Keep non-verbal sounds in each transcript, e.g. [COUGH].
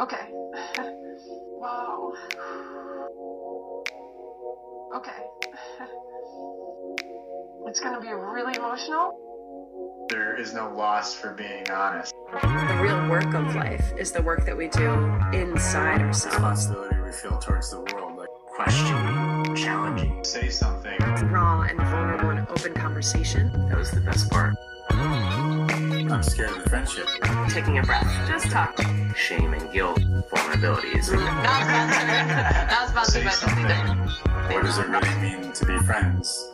Okay. wow. Okay. It's gonna be really emotional. There is no loss for being honest. The real work of life is the work that we do inside ourselves. Responsibility we feel towards the world, like questioning, challenging. say something. Raw and vulnerable and open conversation. That was the best part. I'm scared of the friendship. Taking a breath. Just talk. Shame and guilt, vulnerabilities. [LAUGHS] That was sponsored. That was sponsored Say by something different. What does it really mean to be friends?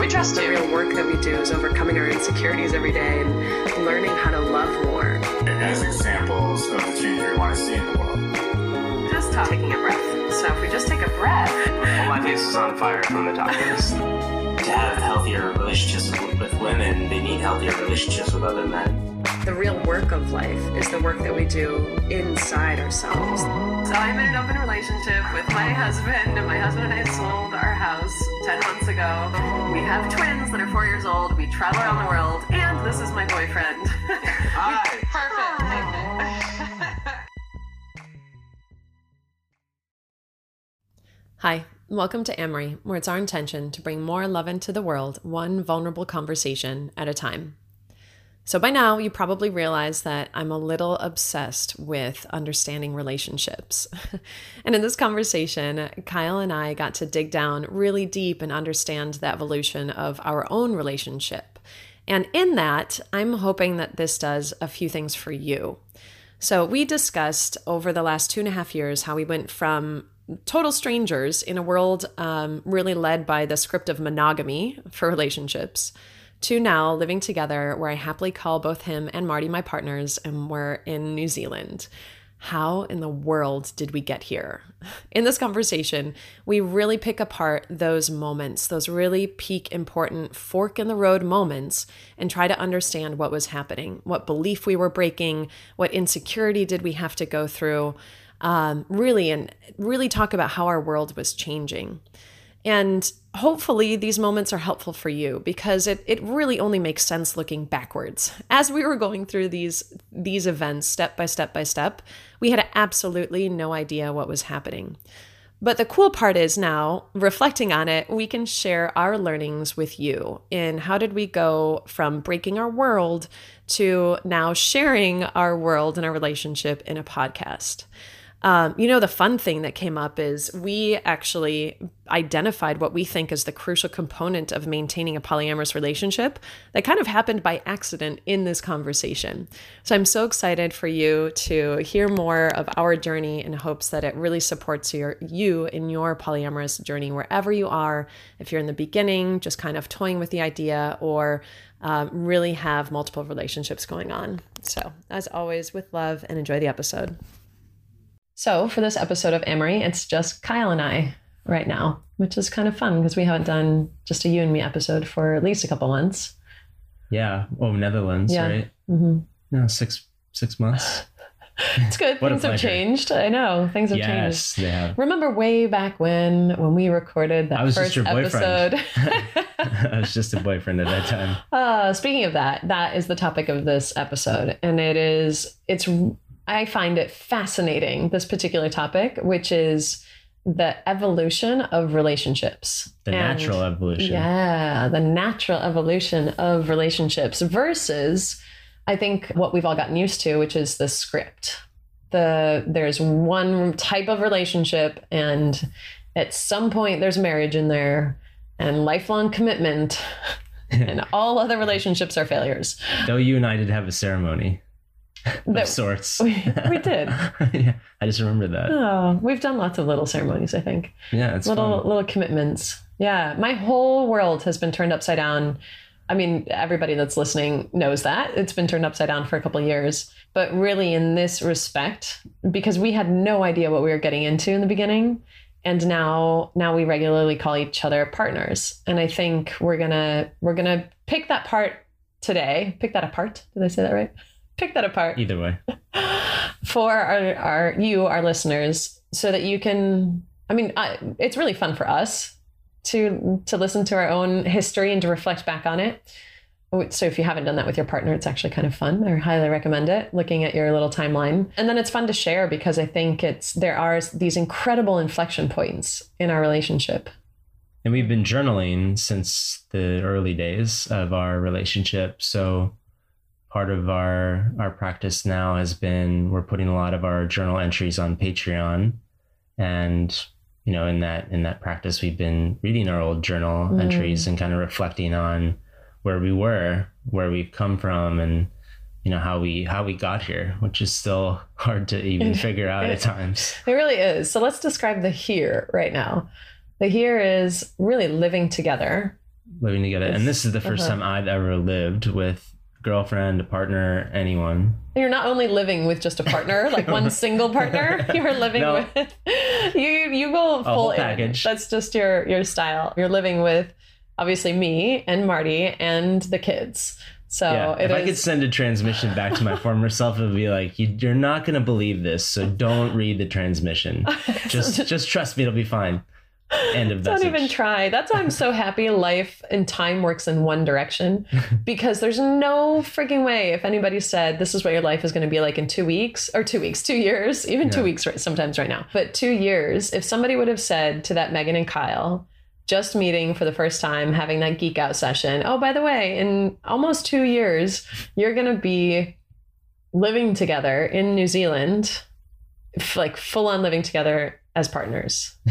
We trust the real work that we do is overcoming our insecurities every day and learning how to love more. as examples of the change we want to see in the world. Just talk. Taking a breath. So if we just take a breath, [LAUGHS] Well, my face is on fire from the this. To have healthier relationships with, with women, they need healthier relationships with other men. the real work of life is the work that we do inside ourselves. So I'm in an open relationship with my husband, and my husband and I sold our house 10 months ago. We have twins that are four years old. We travel around the world, and this is my boyfriend. [LAUGHS] Hi. Perfect. Hi, [LAUGHS] welcome to Amory, where it's our intention to bring more love into the world, one vulnerable conversation at a time. So, by now, you probably realize that I'm a little obsessed with understanding relationships. [LAUGHS] and in this conversation, Kyle and I got to dig down really deep and understand the evolution of our own relationship. And in that, I'm hoping that this does a few things for you. So, we discussed over the last two and a half years how we went from total strangers in a world um, really led by the script of monogamy for relationships to now living together where I happily call both him and Marty my partners, and we're in New Zealand. How in the world did we get here? [LAUGHS] In this conversation, we really pick apart those moments, those really peak important fork in the road moments, and try to understand what was happening, what belief we were breaking, what insecurity did we have to go through, um, really, and really talk about how our world was changing. And hopefully, these moments are helpful for you because it, it really only makes sense looking backwards. As we were going through these, these events step by step by step, we had absolutely no idea what was happening. But the cool part is now, reflecting on it, we can share our learnings with you in how did we go from breaking our world to now sharing our world and our relationship in a podcast. Um, you know, the fun thing that came up is we actually identified what we think is the crucial component of maintaining a polyamorous relationship that kind of happened by accident in this conversation. So I'm so excited for you to hear more of our journey in hopes that it really supports your you in your polyamorous journey wherever you are. If you're in the beginning, just kind of toying with the idea, or um, really have multiple relationships going on. So, as always, with love and enjoy the episode. So, for this episode of Amory, it's just Kyle and I right now, which is kind of fun because we haven't done just a you and me episode for at least a couple months. Yeah. Oh, Netherlands, Yeah. right? hmm No, six six months. [LAUGHS] It's good. [LAUGHS] Things have changed. I know things have yes, changed. they have. Remember way back when when we recorded that I was first just your boyfriend. episode? [LAUGHS] I was just a boyfriend at that time. Uh, speaking of that, that is the topic of this episode, and it is it's. I find it fascinating this particular topic, which is the evolution of relationships. The And- natural evolution. Yeah, the natural evolution of relationships versus, I think what we've all gotten used to, which is the script. The there's one type of relationship, and at some point there's marriage in there, and lifelong commitment, [LAUGHS] and all other relationships are failures. Though you and I did have a ceremony of sorts. we- we did. [LAUGHS] yeah, I just remember that. Oh, we've done lots of little ceremonies, I think. Yeah, it's little fun. little commitments. Yeah, my whole world has been turned upside down. I mean, everybody that's listening knows that it's been turned upside down for a couple years. But really, in this respect, because we had no idea what we were getting into in the beginning, and now now we regularly call each other partners. And I think we're gonna we're gonna pick that part today. Pick that apart. Did I say that right? Pick that apart Either way. for our, our you our listeners so that you can i mean I, it's really fun for us to to listen to our own history and to reflect back on it So if you haven't done that with your partner, it's actually kind of fun. I highly recommend it. Looking at your little timeline, and then it's fun to share because I think it's there are these incredible inflection points in our relationship. And we've been journaling since the early days of our relationship. So part of our our practice now has been we're putting a lot of our journal entries on Patreon. And you know, in that in that practice we've been reading our old journal Mm. entries and kind of reflecting on where we were, where we've come from and you know how we how we got here, which is still hard to even [LAUGHS] figure out at times. It really is. So let's describe the here right now. The here is really living together. living together. And this is the 1st Uh-huh. time I've ever lived with girlfriend, a partner, anyone. You're not only living with just a partner, [LAUGHS] like one single partner. [LAUGHS] You're living No. with [LAUGHS] you. You go full whole in. package. That's just your your style. You're living with obviously me and Marty and the kids. So yeah. If I could is- send a transmission back to my former self, it would be like, you, "You're not going to believe this, so don't read the transmission. Just, just trust me, it'll be fine." End of [LAUGHS] Don't message. even try. That's why I'm so happy life and time works in one direction [LAUGHS] because there's no freaking way if anybody said this is what your life is going to be like in two weeks or two weeks, two years, even two weeks right, sometimes right now. But two years, if somebody would have said to that Megan and Kyle, just meeting for the first time, having that geek out session, oh, by the way, in almost two years, you're going to be living together in New Zealand, like full on living together as partners. [LAUGHS]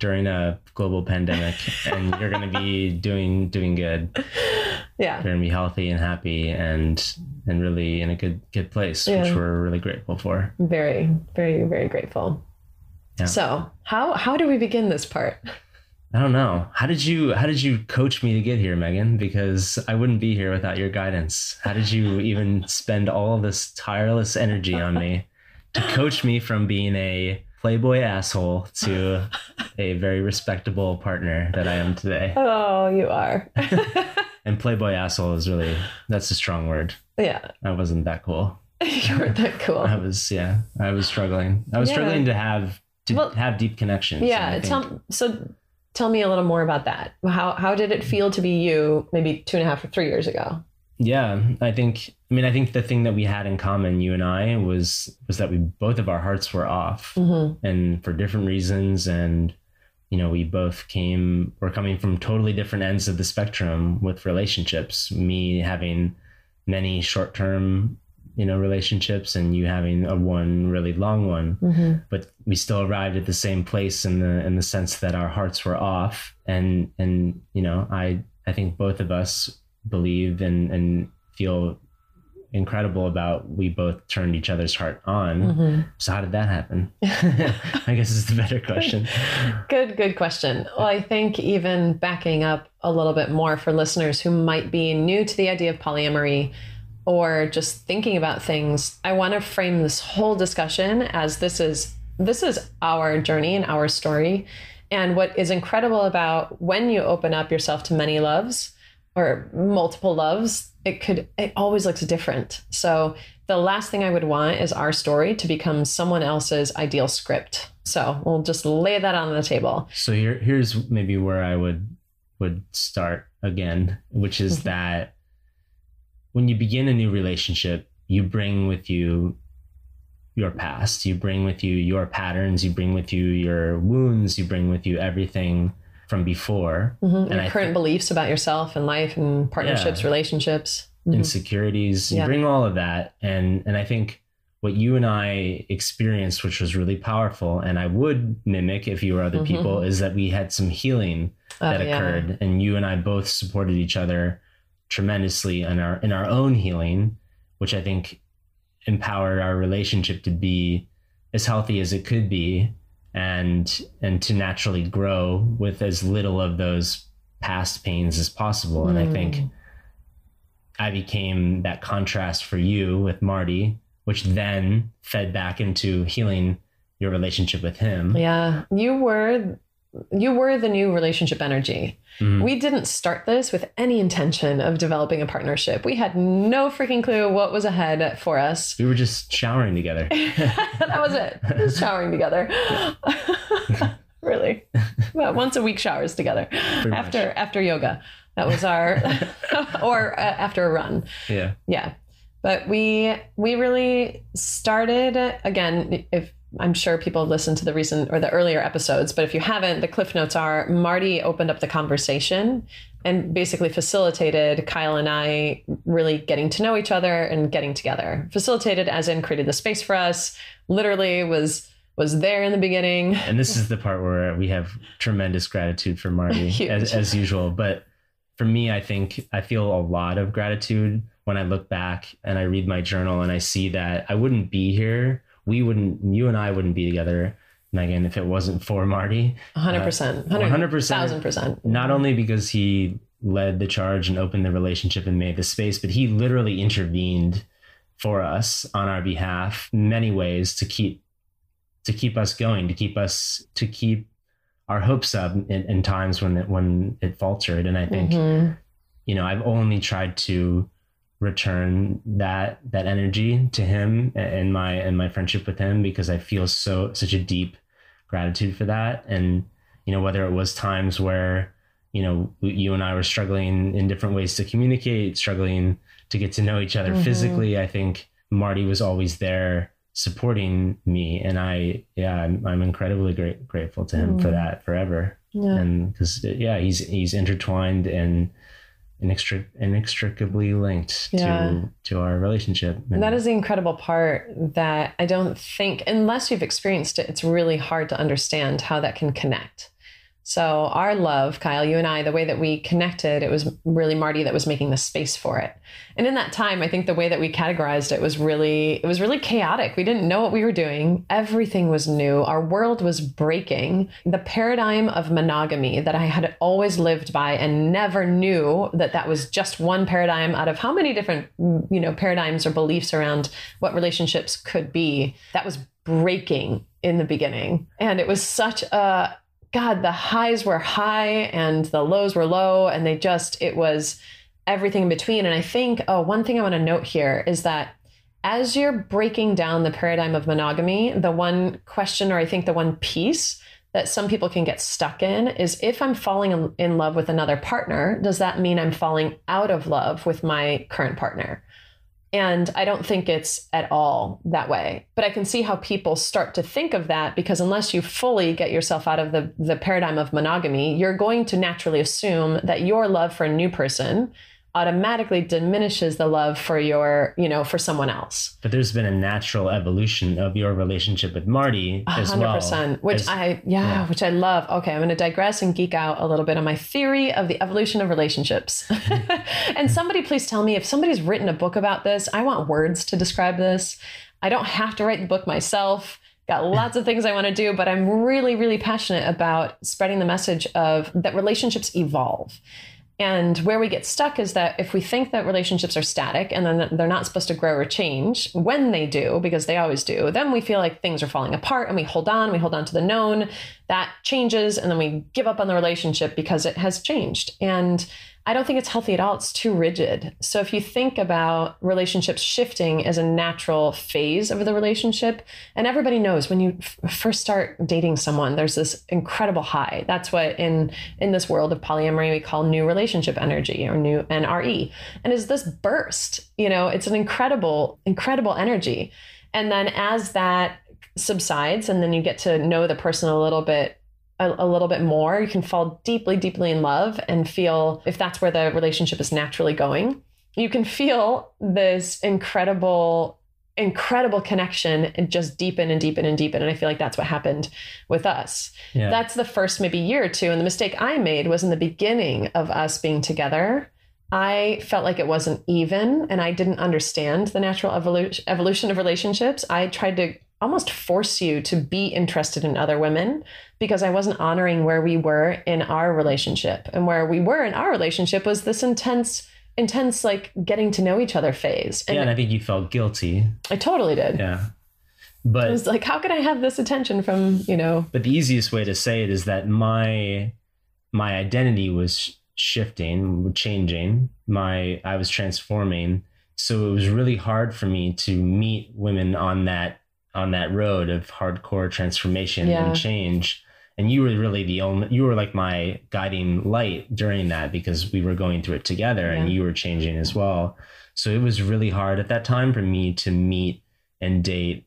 during a global pandemic, and you're going to be doing doing good. Yeah. You're going to be healthy and happy, and and really in a good good place, which we're really grateful for. very very very grateful Yeah. so how how do we begin this part I don't know. How did you how did you coach me to get here, Megan? Because I wouldn't be here without your guidance. How did you even spend all this tireless energy on me to coach me from being a playboy asshole to a very respectable partner that I am today? [LAUGHS] oh you are [LAUGHS] And playboy asshole is really that's a strong word. yeah I wasn't that cool. [LAUGHS] you weren't that cool I was yeah, I was struggling. I was Yeah. struggling to have to Well, have deep connections. yeah tell, so tell me a little more about that how how did it feel to be you maybe two and a half or three years ago Yeah, I think. I mean, I think the thing that we had in common, you and I, was was that we both of our hearts were off, mm-hmm. and for different reasons. And you know, we both came. We're coming from totally different ends of the spectrum with relationships. Me having many short term, you know, relationships, and you having a one really long one. Mm-hmm. But we still arrived at the same place in the in the sense that our hearts were off, and and you know, I I think both of us believe and and feel incredible about we both turned each other's heart on. Mm-hmm. So how did that happen? [LAUGHS] I guess is the better question. Good, good question. Well, I think even backing up a little bit more for listeners who might be new to the idea of polyamory or just thinking about things, I want to frame this whole discussion as this is this is our journey and our story. And what is incredible about when you open up yourself to many loves or multiple loves, it could it always looks different. So the last thing I would want is our story to become someone else's ideal script. So we'll just lay that on the table. So here here's maybe where I would would start again, which is Mhm. that when you begin a new relationship, you bring with you your past, you bring with you your patterns, you bring with you your wounds, you bring with you everything from before, Mhm. And Your I current think- beliefs about yourself and life and partnerships, Yeah. relationships. Mhm. insecurities, you bring all of that. And and I think what you and I experienced, which was really powerful, and I would mimic if you were other Mhm. people, is that we had some healing Oh, that yeah. occurred and you and I both supported each other tremendously in our in our own healing which I think empowered our relationship to be as healthy as it could be and and to naturally grow with as little of those past pains as possible. And I think Mm. I became that contrast for you with Marty which then fed back into healing your relationship with him. Yeah, you were you were the new relationship energy. Mhm. We didn't start this with any intention of developing a partnership. We had no freaking clue what was ahead for us. we were just showering together [LAUGHS] that was it. [LAUGHS] Just showering together. [LAUGHS] really. About once a week showers together Pretty after much. after yoga. That was our, or uh, after a run. Yeah. Yeah. But we we really started again if I'm sure people have listened to the recent or the earlier episodes, but if you haven't, the cliff notes are Marty opened up the conversation and basically facilitated Kyle and I really getting to know each other and getting together. Facilitated as in created the space for us, literally was was there in the beginning. And this is the part where we have tremendous gratitude for Marty [LAUGHS] as, as usual. But for me, I think I feel a lot of gratitude when I look back and I read my journal and I see that I wouldn't be here. We wouldn't, you and I wouldn't be together, Megan, if it wasn't for Marty. 100%. 100%. 1000%. Not only because he led the charge and opened the relationship and made the space, but he literally intervened for us on our behalf many ways to keep to keep us going, to keep us to keep our hopes up in, in times when it when it faltered. And I think Mhm. you know I've only tried to return that that energy to him and my and my friendship with him because I feel so such a deep gratitude for that. And you know whether it was times where you know you and I were struggling in different ways to communicate, struggling to get to know each other Mhm. physically. I think Marty was always there supporting me and I yeah I'm, I'm incredibly great, grateful to him for Mm. that forever Yeah. and because yeah he's he's intertwined and inextric- inextricably linked Yeah. to to our relationship And that is the incredible part that I don't think, unless you've experienced it, it's really hard to understand how that can connect. So, our love, Kyle, you and I, the way that we connected, it was really Marty that was making the space for it. And in that time, I think the way that we categorized it was really, it was really chaotic. We didn't know what we were doing. Everything was new. Our world was breaking. The paradigm of monogamy that I had always lived by and never knew that that was just one paradigm out of how many different, you know, paradigms or beliefs around what relationships could be. That was breaking in the beginning. And it was such a, God, the highs were high and the lows were low. And they just, it was everything in between. And I think, oh, one thing I want to note here is that as you're breaking down the paradigm of monogamy, the one question, or I think the one piece that some people can get stuck in is if I'm falling in- love with another partner, does that mean I'm falling out of love with my current partner? And I don't think it's at all that way. But I can see how people start to think of that because unless you fully get yourself out of the, the paradigm of monogamy, you're going to naturally assume that your love for a new person automatically diminishes the love for your, you know, for someone else. but there's been a natural evolution of your relationship with Marty as hundred well percent, which as- I yeah, yeah. which I love. Okay, I'm going to digress and geek out a little bit on my theory of the evolution of relationships. [LAUGHS] and somebody, please tell me if somebody's written a book about this. I want words to describe this. I don't have to write the book myself. Got lots of things I want to do, but I'm really, really passionate about spreading the message of that relationships evolve. And where we get stuck is that if we think that relationships are static and then they're not supposed to grow or change, when they do, because they always do, then we feel like things are falling apart and we hold on, we hold on to the known, that changes, and then we give up on the relationship because it has changed. And I don't think it's healthy at all. It's too rigid. So if you think about relationships shifting as a natural phase of the relationship, and everybody knows when you f- first start dating someone, there's this incredible high. That's what in in this world of polyamory we call new relationship energy or new NRE. And is this burst? You know, it's an incredible, incredible energy. And then as that subsides, and then you get to know the person a little bit a, a little bit more, you can fall deeply, deeply in love and feel if that's where the relationship is naturally going, you can feel this incredible, incredible connection and just deepen and deepen and deepen. And I feel like that's what happened with us. yeah. That's the first maybe year or two. And the mistake I made was in the beginning of us being together. I felt like it wasn't even, and I didn't understand the natural evolu- evolution of relationships. I tried to almost force you to be interested in other women because I wasn't honoring where we were in our relationship. And where we were in our relationship was this intense, intense, like getting to know each other phase. And yeah, and I think you felt guilty. I totally did. Yeah. But it was like, how could I have this attention from, you know, but the easiest way to say it is that my my identity was shifting, changing. My I was transforming. So it was really hard for me to meet women on that on that road of hardcore transformation Yeah. and change. And you were really the only you were like my guiding light during that because we were going through it together and you were changing as well. So it was really hard at that time for me to meet and date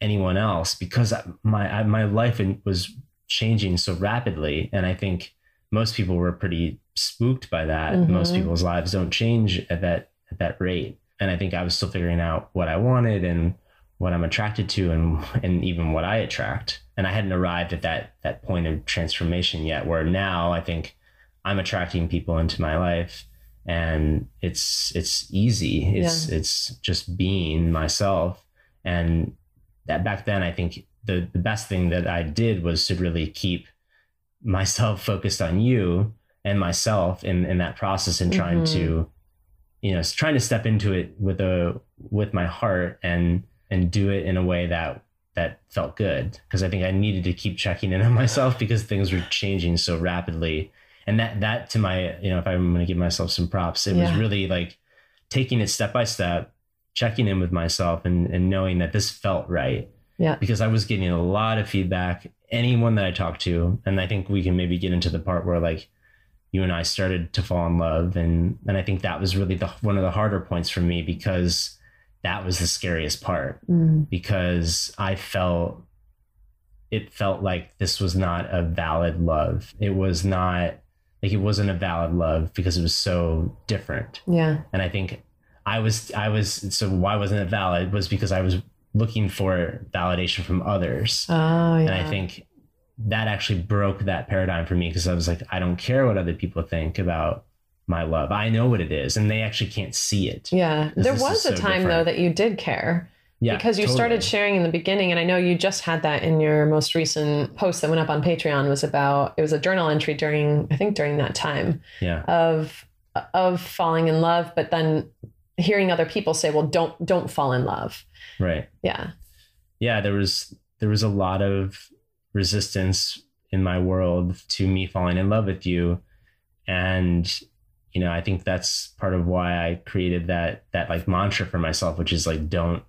anyone else because my my life was changing so rapidly. And i think most people were pretty spooked by that. Mhm. most people's lives don't change at that at that rate. And i think i was still figuring out what i wanted and what i'm attracted to and and even what i attract. And i hadn't arrived at that that point of transformation yet where now i think i'm attracting people into my life and it's it's easy. It's it's just being myself. And that back then i think the the best thing that i did was to really keep myself [LAUGHS] focused on you and myself in in that process and trying Mhm. to you know trying to step into it with a with my heart and and do it in a way that that felt good. Because i think i needed to keep checking in on myself because things were changing so rapidly. And that that to my you know if i'm going to give myself some props it was really like taking it step by step checking in with myself and and knowing that this felt right. Yeah. because i was getting a lot of feedback. Anyone that i talked to and i think we can maybe get into the part where like you and i started to fall in love. And and i think that was really the one of the harder points for me because that was the scariest part Mm. because I felt it felt like this was not a valid love. It was not like it wasn't a valid love because it was so different. Yeah. And I think I was I was so why wasn't it valid was because I was looking for validation from others. Oh, yeah. And I think that actually broke that paradigm for me because I was like, I don't care what other people think about my love. I know what it is, and they actually can't see it. Yeah. There was a so time, though, that you did care. Yeah, because you totally. started sharing in the beginning and i know you just had that in your most recent post that went up on patreon was about it was a journal entry during i think during that time Yeah, of of falling in love but then hearing other people say well don't don't fall in love right. yeah yeah there was there was a lot of resistance in my world to me falling in love with you and you know i think that's part of why i created that that like mantra for myself which is like don't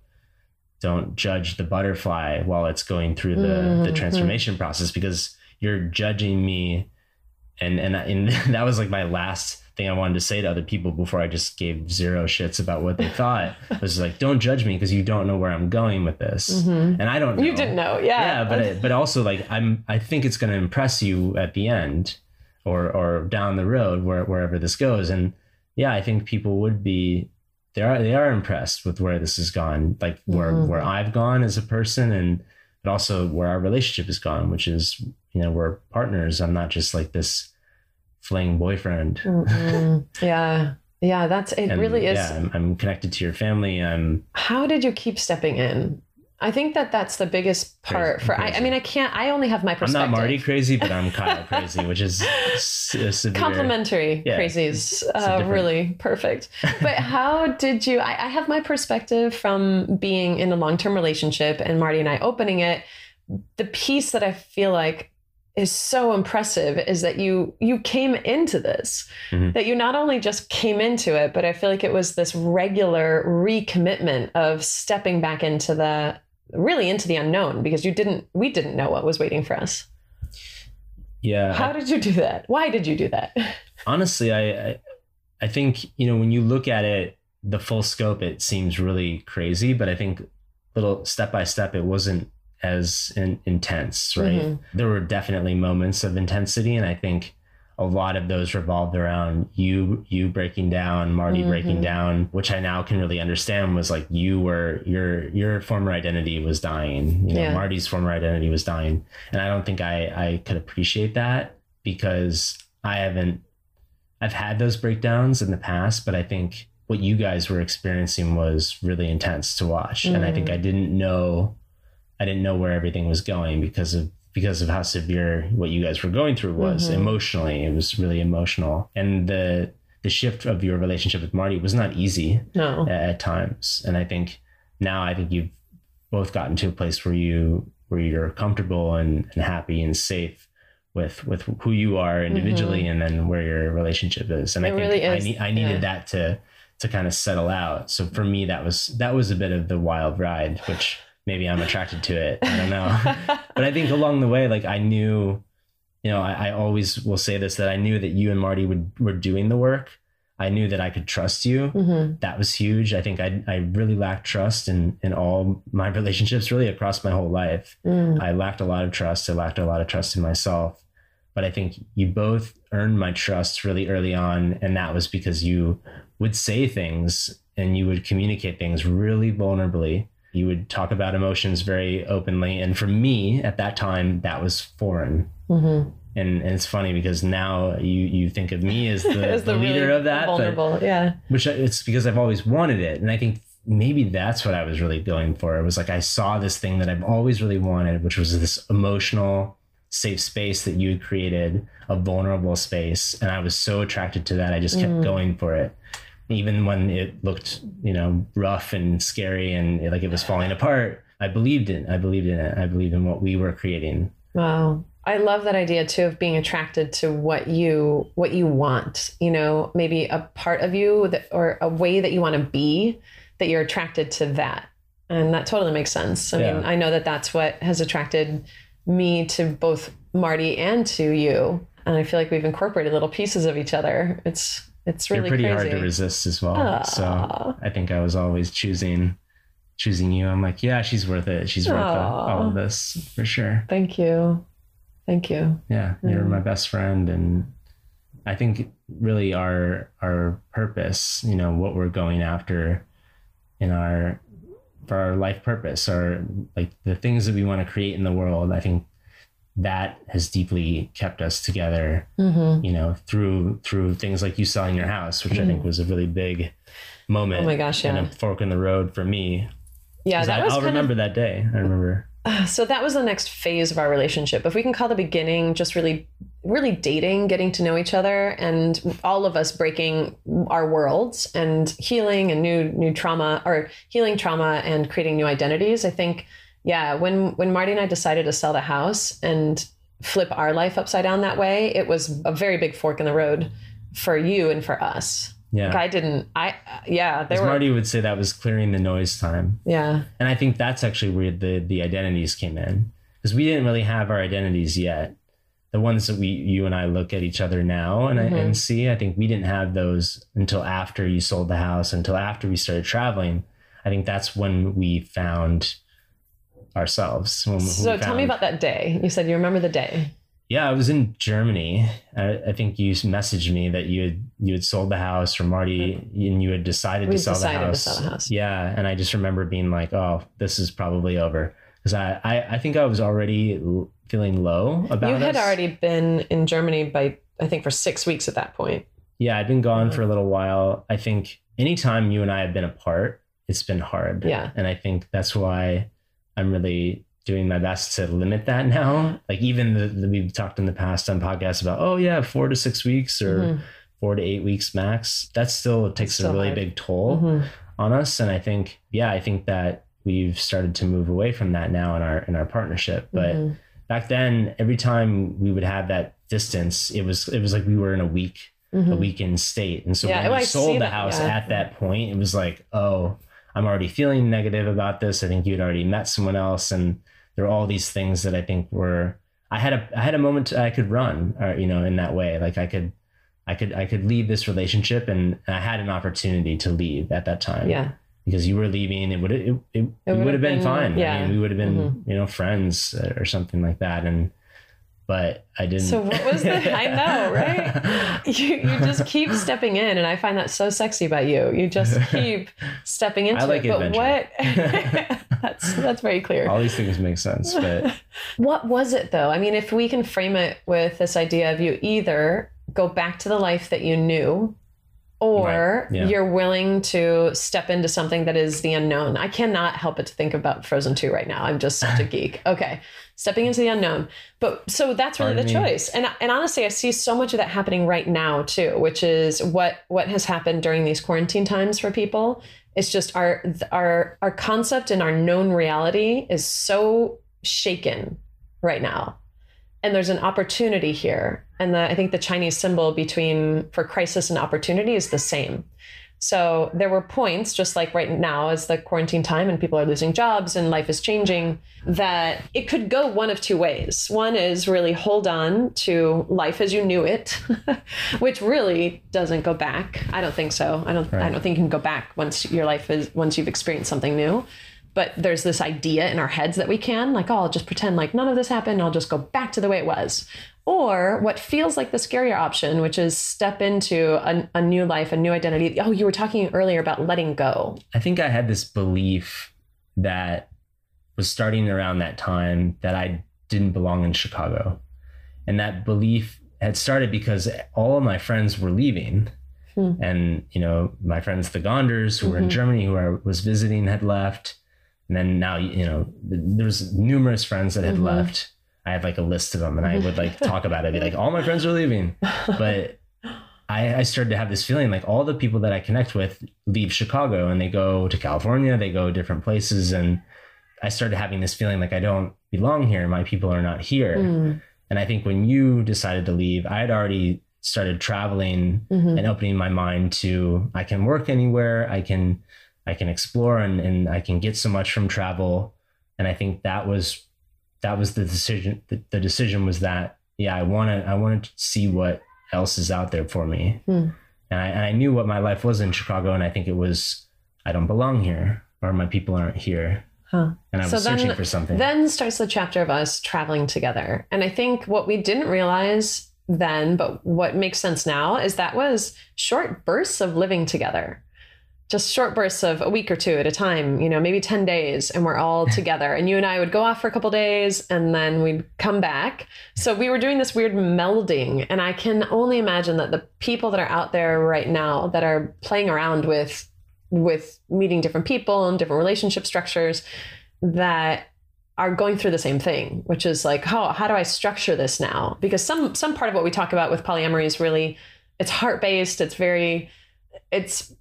don't judge the butterfly while it's going through the the Mhm. transformation process because you're judging me and and and [LAUGHS] that was like my last thing I wanted to say to other people before I just gave zero shits about what they [LAUGHS] thought was like don't judge me because you don't know where I'm going with this Mhm. and I don't know. you didn't know yeah yeah but it, but also like I'm I think it's going to impress you at the end or or down the road where wherever this goes. And yeah I think people would be they are they are impressed with where this has gone like where Mhm. where I've gone as a person and but also where our relationship has gone which is you know we're partners. I'm not just like this fling boyfriend. [LAUGHS] Yeah. Yeah that's it and really is yeah I'm, I'm connected to your family. I'm how did you keep stepping in i think that that's the biggest part Crazy, for I, I mean i can't i only have my perspective. I'm not Marty crazy but I'm [LAUGHS] Kyle crazy which is s- a severe complimentary Yeah, crazies it's a uh, really perfect but [LAUGHS] how did you I, I have my perspective from being in a long-term relationship and marty and i opening it the piece that i feel like is so impressive is that you you came into this Mhm. that you not only just came into it but i feel like it was this regular recommitment of stepping back into the really into the unknown because you didn't we didn't know what was waiting for us. Yeah how did you do that? Why did you do that? [LAUGHS] Honestly I, I i think you know when you look at it the full scope it seems really crazy but i think little step by step it wasn't as in, intense right? Mhm. there were definitely moments of intensity and i think a lot of those revolved around you you breaking down marty breaking Mhm. down which i now can really understand was like you were your your former identity was dying you know Yeah. marty's former identity was dying and i don't think i i could appreciate that because i haven't i've had those breakdowns in the past but i think what you guys were experiencing was really intense to watch and i think Mm. i didn't know i didn't know where everything was going because of because of how severe what you guys were going through was Mhm. emotionally. It was really emotional. And the the shift of your relationship with marty was not easy no. at, at times. And i think now i think you've both gotten to a place where you where you're comfortable and, and happy and safe with with who you are individually and then where your relationship is. And Mm-hmm. It i think really i need i needed yeah. that to to kind of settle out. So for me that was that was a bit of the wild ride which maybe i'm attracted to it i don't know [LAUGHS] but I think along the way, like I knew you know, I, I always will say this that I knew that you and Marty would were doing the work. I knew that I could trust you. hmm That was huge. I think I I really lacked trust in in all my [LAUGHS] relationships, really across my whole life. Mm. I lacked a lot of trust. I lacked a lot of trust in myself. But I think you both earned my trust really early on. And that was because you would say things and you would communicate things really vulnerably. You would talk about emotions very openly. And for me at that time, that was foreign. hmm And, and it's funny because now you, you think of me as the, [LAUGHS] As the, leader really of that. but- vulnerable. yeah. which it's because I've always wanted it. And I think maybe that's what I was really going for. It was like I saw this thing that I've always really wanted, which was this emotional, safe space that you created, a vulnerable space. And I was so attracted to that. I just kept Mm. going for it. Even when it looked, you know, rough and scary and like it was falling apart, I believed in. I believed in it. I believed in what we were creating. Wow. I love that idea too of being attracted to what you what you want. You know, maybe a part of you that, or a way that you want to be that you're attracted to that. And that totally makes sense. I mean, I know that that's what has attracted me to both Marty and to you. And I feel like we've incorporated little pieces of each other. It's it's really You're pretty crazy. hard to resist as well. Aw. So I think I was always choosing choosing you. I'm like, yeah, she's worth it. She's worth it, all of this for sure. Thank you. Thank you. Yeah, you're Mm. my best friend, and I think really our our purpose, you know, what we're going after in our for our life purpose, or like the things that we want to create in the world. I think that has deeply kept us together hmm you know through through things like you selling your house which i think was a really big moment Oh my gosh, yeah. and a fork in the road for me. Yeah that I, was i'll kind of remember that day i remember. [SIGHS] So that was the next phase of our relationship. If we can call the beginning just really really dating getting to know each other and all of us breaking our worlds and healing and new new trauma or healing trauma and creating new identities i think yeah when when marty and i decided to sell the house and flip our life upside down that way it was a very big fork in the road for you and for us. Yeah. Like i didn't i yeah there as were marty would say that was clearing the noise time. Yeah. And i think that's actually where the the identities came in. Because we didn't really have our identities yet. The ones that we you and i look at each other now and, I, Mhm. and see i think we didn't have those until after you sold the house until after we started traveling. I think that's when we found ourselves when, so tell me about that day you said you remember the day yeah i was in germany I, I think you messaged me that you had you had sold the house or marty and you had decided to sell decided the to house sell the house. yeah and i just remember being like oh this is probably over because I, I i think i was already feeling low about you had us. already been in Germany by I think for six weeks at that point. yeah i'd been gone Mhm. for a little while i think anytime you and i have been apart it's been hard Yeah. and i think that's why i'm really doing my best to limit that now like even the, the we've talked in the past on podcasts about oh yeah four to six weeks or Mhm. four to eight weeks max that still takes still a really hard. big toll Mhm. on us and i think yeah i think that we've started to move away from that now in our in our partnership but Mhm. back then every time we would have that distance it was it was like we were in a weak a Mhm. weakened state and so Yeah, when I we sold the house yeah. at that point it was like oh i'm already feeling negative about this i think you'd already met someone else and there were all these things that i think were i had a i had a moment i could run or you know in that way like i could i could i could leave this relationship and i had an opportunity to leave at that time Yeah. because you were leaving it would it, it, it, would've would have been, been- fine yeah. i mean we would have been Mhm. you know friends uh, or something like that and but i didn't So what was the? I know, right? [LAUGHS] You you just keep stepping in, and I find that so sexy about you. You just [LAUGHS] keep stepping into I like it. But what? [LAUGHS] that's that's very clear. all these things make sense but What was it though? I mean, if we can frame it with this idea of you either go back to the life that you knew or Right, yeah. you're willing to step into something that is the unknown. I cannot help but to think about Frozen 2 right now. I'm just such a geek. Okay. Stepping into the unknown. But so that's really Pardon the me. choice. And and honestly, I see so much of that happening right now too, which is what what has happened during these quarantine times for people. It's just our our our concept and our known reality is so shaken right now and there's an opportunity here and the, i think the chinese symbol between for crisis and opportunity is the same So there were points, just like right now, as the quarantine time and people are losing jobs and life is changing, that it could go one of two ways. One is really hold on to life as you knew it, [LAUGHS] which really doesn't go back. I don't think so. I don't. I don't think you can go back once your life is once you've experienced something new. But there's this idea in our heads that we can, like, oh, I'll just pretend like none of this happened. I'll just go back to the way it was. Or what feels like the scarier option, which is step into a, a new life, a new identity. Oh, you were talking earlier about letting go. I think I had this belief that was starting around that time that I didn't belong in Chicago. And that belief had started because all of my friends were leaving. Hmm. And, you know, my friends, the Gonders, who were in Mhm. Germany, who I was visiting, had left. And then now, you know, th- there was numerous friends that had Mhm. left. I had like a list of them and I would like [LAUGHS] talk about it, be like, all my friends are leaving. But I, I started to have this feeling like all the people that I connect with leave Chicago and they go to California, they go different places. And I started having this feeling like I don't belong here. My people are not here. Mm, And I think when you decided to leave, I had already started traveling mhm. and opening my mind to I can work anywhere, I can I can explore and, and I can get so much from travel. And I think that was that was the decision the, the decision was that yeah, I wanna I want to see what else is out there for me. Hmm. And I and I knew what my life was in Chicago and I think it was I don't belong here or my people aren't here. Huh. And I was So then- searching for something. Then starts the chapter of us traveling together. And I think what we didn't realize then, but what makes sense now, is that was short bursts of living together. Just short bursts of a week or two at a time, you know, maybe 10 days, and we're all together. And you and I would go off for a couple days and then we'd come back. So we were doing this weird melding. And I can only imagine that the people that are out there right now that are playing around with with meeting different people and different relationship structures that are going through the same thing, which is like, how how do I structure this now? Because some some part of what we talk about with polyamory is really it's heart based. It's very it's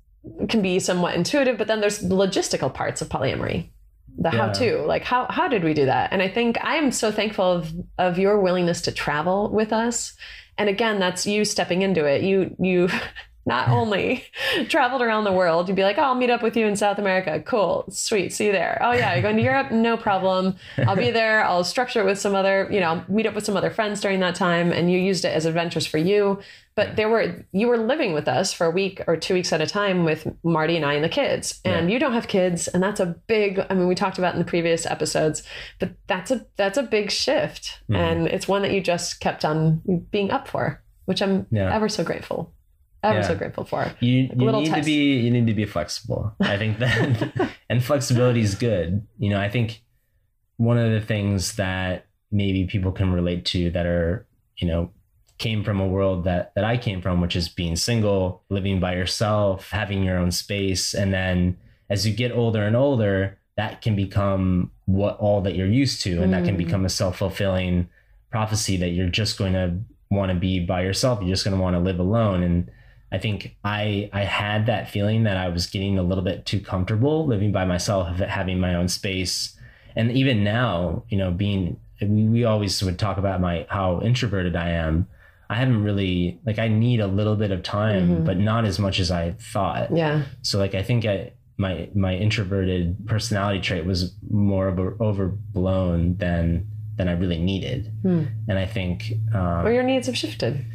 can be somewhat intuitive, but then there's logistical parts of polyamory. The how to, like how how did we do that? And I think I am so thankful of of your willingness to travel with us. And again, that's you stepping into it. You you [LAUGHS] not only [LAUGHS] traveled around the world, you'd be like, oh, I'll meet up with you in South America. Cool, sweet, see you there. Oh yeah, you're going to Europe? No problem. I'll be [LAUGHS] there. I'll structure it with some other, you know, meet up with some other friends during that time. And you used it as adventures for you. But there were you were living with us for a week or two weeks at a time with Marty and I and the kids. And you don't have kids, and that's a big. I mean, we talked about in the previous episodes, but that's a that's a big shift, Mhm. and it's one that you just kept on being up for, which I'm ever so grateful, ever Yeah. so grateful for. you, you little need to be you need to be flexible i think that [LAUGHS] and flexibility is good you know i think one of the things that maybe people can relate to that are you know came from a world that that i came from which is being single living by yourself having your own space. And then as you get older and older that can become what all that you're used to. And that can Mm. become a self-fulfilling prophecy that you're just going to want to be by yourself. You're just going to want to live alone. And I think I I had that feeling that I was getting a little bit too comfortable living by myself, having my own space, and even now, you know, being we, we always would talk about my how introverted I am. I haven't really like I need a little bit of time, Mhm. but not as much as I thought. Yeah, So like I think I my my introverted personality trait was more of a, overblown than than I really needed, Hmm. and I think um, or your needs have shifted.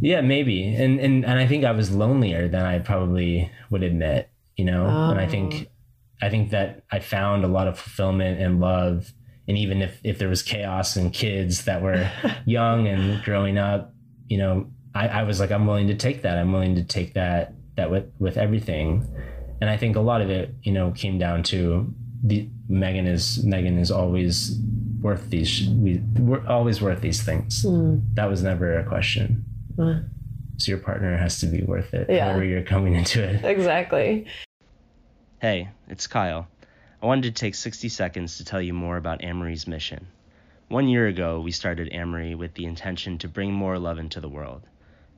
yeah, maybe. And and and I think I was lonelier than I probably would admit, you know. And I Oh. think I think that I found a lot of fulfillment and love and even if if there was chaos and kids that were [LAUGHS] young and growing up, you know, I, I was like I'm willing to take that. I'm willing to take that that with with everything. And I think a lot of it, you know, came down to the Megan is Megan is always worth these we we're always worth these things. Hmm. That was never a question. Uh, So your partner has to be worth it. Yeah. However you're coming into it. Exactly. Hey, it's Kyle. I wanted to take 60 seconds to tell you more about Amory's mission. One year ago, we started Amory with the intention to bring more love into the world.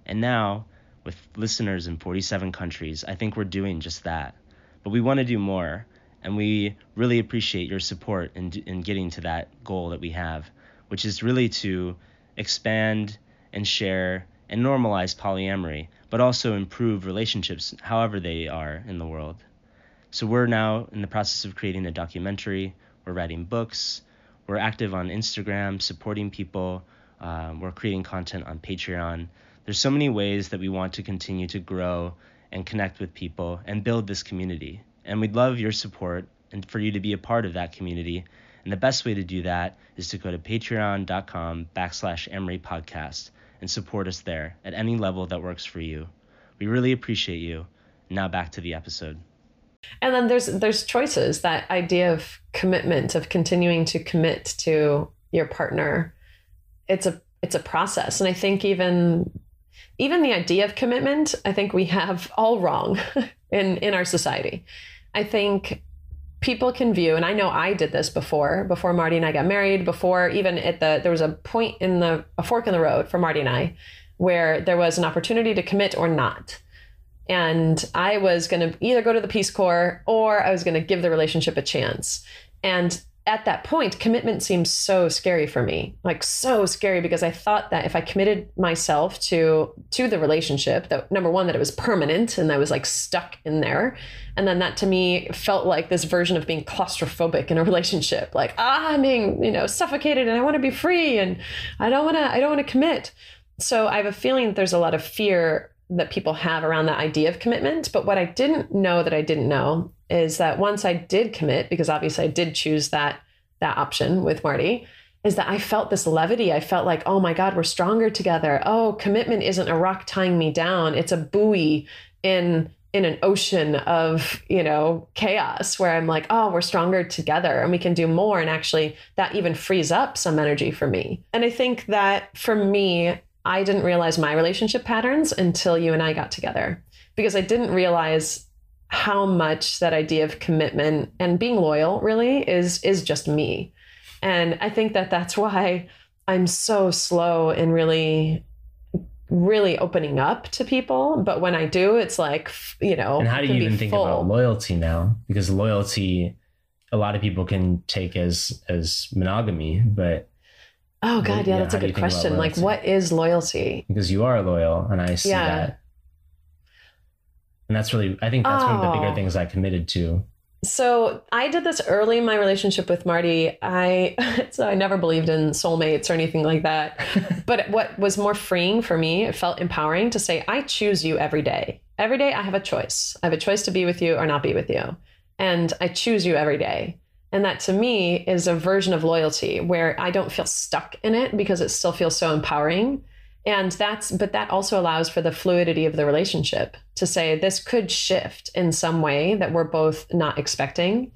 And now, with listeners in 47 countries, I think we're doing just that. But we want to do more, and we really appreciate your support in, in getting to that goal that we have, which is really to expand and share and normalize polyamory, but also improve relationships however they are in the world. So we're now in the process of creating a documentary, we're writing books, we're active on Instagram, supporting people, um, we're creating content on Patreon. There's so many ways that we want to continue to grow and connect with people and build this community. And we'd love your support and for you to be a part of that community. And the best way to do that is to go to patreon.com backslash Amory podcast and support us there at any level that works for you. We really appreciate you. Now back to the episode. And then there's there's choices, that idea of commitment, of continuing to commit to your partner. It's a it's a process. And I think even even the idea of commitment, I think we have all wrong [LAUGHS] in in our society. I think people can view and i know i did this before before marty and i got married before even at the there was a point in the a fork in the road for marty and i where there was an opportunity to commit or not and i was going to either go to the peace corps or i was going to give the relationship a chance and at that point, commitment seemed so scary for me, like so scary because I thought that if I committed myself to to the relationship, that number one, that it was permanent and I was like stuck in there, and then that to me felt like this version of being claustrophobic in a [LAUGHS] relationship, like ah, I'm being you know suffocated and I want to be free and I don't want to I don't want to commit. So I have a feeling that there's a lot of fear that people have around that idea of commitment. But what I didn't know that I didn't know is that once I did commit, because obviously I did choose that that option with Marty, is that I felt this levity. I felt like, oh my God, we're stronger together. Oh, commitment isn't a rock tying me down. It's a buoy in in an ocean of, you know, chaos where I'm like, oh, we're stronger together and we can do more. And actually that even frees up some energy for me. And I think that for me, I didn't realize my relationship patterns until you and I got together because I didn't realize how much that idea of commitment and being loyal really is is just me. And I think that that's why I'm so slow in really really opening up to people but when i do it's like you know and how do you even think full. about loyalty now because loyalty a lot of people can take as as monogamy but oh god yeah, yeah that's a good question. Like what is loyalty? Because you are loyal and i see yeah. that. And that's really i think that's oh. one of the bigger oh. things i committed to. So i did this early in my relationship with marty. I [LAUGHS] so i never believed in soulmates or anything like that. [LAUGHS] But what was more freeing for me it felt empowering to say i choose you every day. Every day i have a choice. I have a choice to be with you or not be with you. And i choose you every day and that to me is a version of loyalty where i don't feel stuck in it because it still feels so empowering. And that's but that also allows for the fluidity of the relationship to say this could shift in some way that we're both not expecting.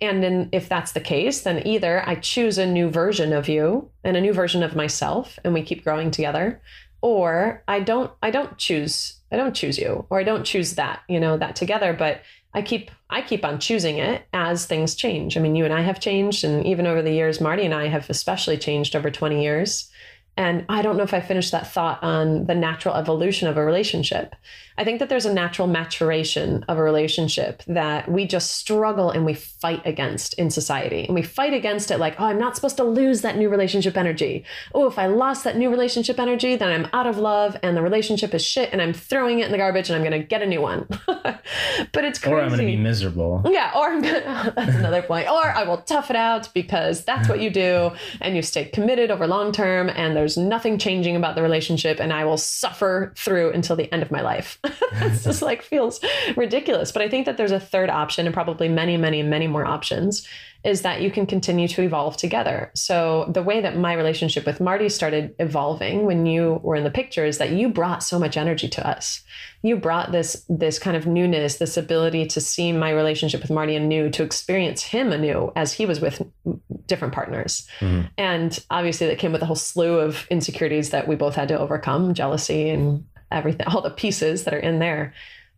And then if that's the case then either i choose a new version of you and a new version of myself and we keep growing together or i don't i don't choose i don't choose you or i don't choose that you know that together. But i keep i keep on choosing it as things change. I mean you and i have changed and even over the years marty and i have especially changed over 20 years and I don't know if I finished that thought on the natural evolution of a relationship. I think that there's a natural maturation of a relationship that we just struggle and we fight against in society. And we fight against it like, oh, I'm not supposed to lose that new relationship energy. Oh, if I lost that new relationship energy, then I'm out of love and the relationship is shit and I'm throwing it in the garbage and I'm going to get a new one. [LAUGHS] but it's crazy. Or I'm going to be miserable. Yeah. Or I'm going [LAUGHS] to, that's another point. Or I will tough it out because that's what you do and you stay committed over long term and there's nothing changing about the relationship and I will suffer through until the end of my life. [LAUGHS] it's just like feels ridiculous. But I think that there's a third option and probably many, many, many more options is that you can continue to evolve together. So the way that my relationship with Marty started evolving when you were in the picture is that you brought so much energy to us. You brought this this kind of newness, this ability to see my relationship with Marty anew, to experience him anew as he was with different partners. Mm-hmm. And obviously that came with a whole slew of insecurities that we both had to overcome, jealousy and everything, all the pieces that are in there.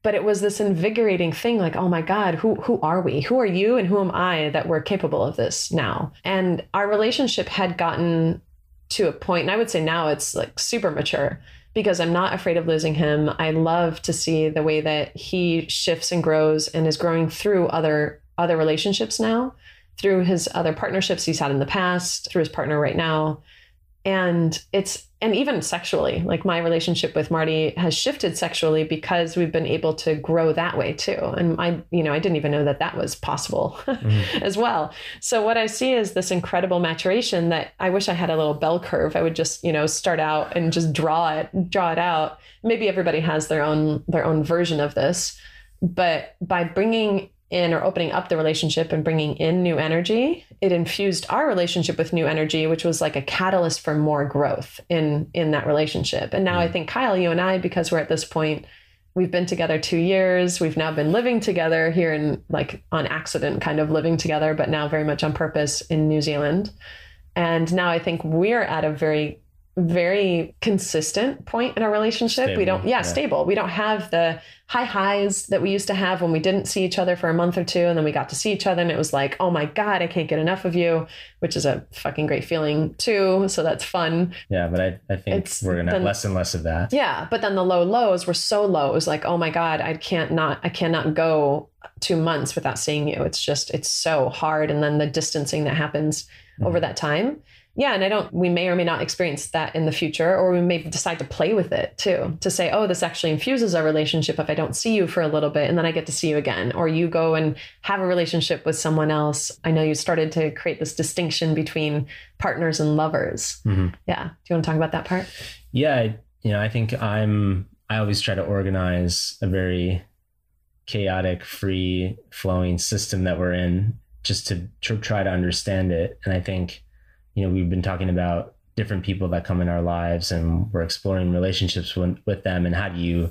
But it was this invigorating thing like, oh my God, who, who are we? Who are you and who am I that we're capable of this now? And our relationship had gotten to a point, and I would say now it's like super mature because I'm not afraid of losing him. I love to see the way that he shifts and grows and is growing through other other relationships now, through his other partnerships he's had in the past, through his partner right now and it's and even sexually like my relationship with marty has shifted sexually because we've been able to grow that way too. And i you know i didn't even know that that was possible [LAUGHS] mm-hmm. as well. So what i see is this incredible maturation that i wish i had a little bell curve. I would just you know start out and just draw it draw it out. Maybe everybody has their own their own version of this. But by bringing in or opening up the relationship and bringing in new energy it infused our relationship with new energy which was like a catalyst for more growth in in that relationship. And now i mm. think kyle you and i because we're at this point we've been together two years we've now been living together here in like on accident kind of living together but now very much on purpose in new zealand. And now i think we're at a very very consistent point in our relationship. we don't, yeah, yeah. stable. We don't have the high highs that we used to have when we didn't see each other for a month or two. And then we got to see each other and it was like, oh my God, I can't get enough of you, which is a fucking great feeling too. So that's fun. Yeah, but I, I think It's we're gonna have less and less of that. Yeah. But then the low lows were so low. It was like, oh my God, I can't not, I cannot go two months without seeing you. It's just, it's so hard. And then the distancing that happens over mm-hmm. that time. Yeah. And I don't, we may or may not experience that in the future, or we may decide to play with it too, to say, oh, this actually infuses our relationship if I don't see you for a little bit and then I get to see you again. Or you go and have a relationship with someone else. I know you started to create this distinction between partners and lovers. Mhm. Yeah. Do you want to talk about that part? Yeah, I- you know, I think I'm. I always try to organize a very chaotic, free flowing system that we're in, just to tr- try to understand it. And I think, you know, we've been talking about different people that come in our lives, and we're exploring relationships with, with them, and how do you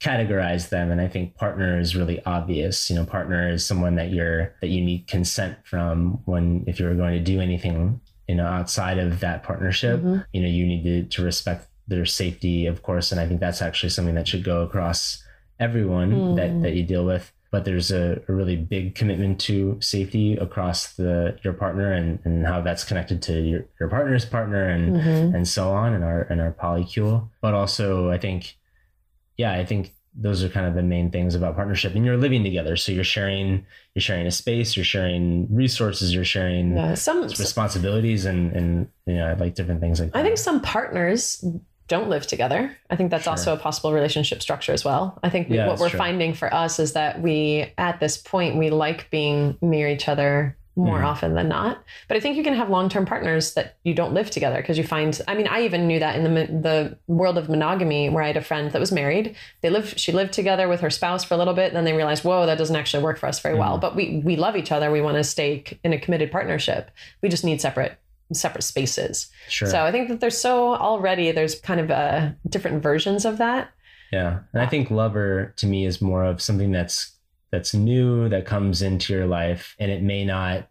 categorize them and i think partner is really obvious you know partner is someone that you're that you need consent from when if you're going to do anything you know outside of that partnership Mhm. you know you need to, to respect their safety of course and i think that's actually something that should go across everyone Mm. that that you deal with but there's a, a really big commitment to safety across the your partner and, and how that's connected to your, your partner's partner and Mhm. and so on in our in our polycule. But also i think yeah i think those are kind of the main things about partnership. And you're living together so you're sharing you're sharing a space you're sharing resources you're sharing Yeah, some responsibilities and and you know like different things like that I think some partners don't live together. I think that's Sure. also a possible relationship structure as well. I think Yeah, what we're true. finding for us is that we, at this point, we like being near each other more Mhm. often than not. But I think you can have long term partners that you don't live together because you find. I mean, I even knew that in the the world of monogamy, where I had a friend that was married. They lived. She lived together with her spouse for a little bit, and then they realized, whoa, that doesn't actually work for us very well. Mhm. But we we love each other. We want to stay in a committed partnership. We just need separate separate spaces. sure So I think that there's so already there's kind of uh, different versions of that. Yeah. And I think lover to me is more of something that's that's new that comes into your life and it may not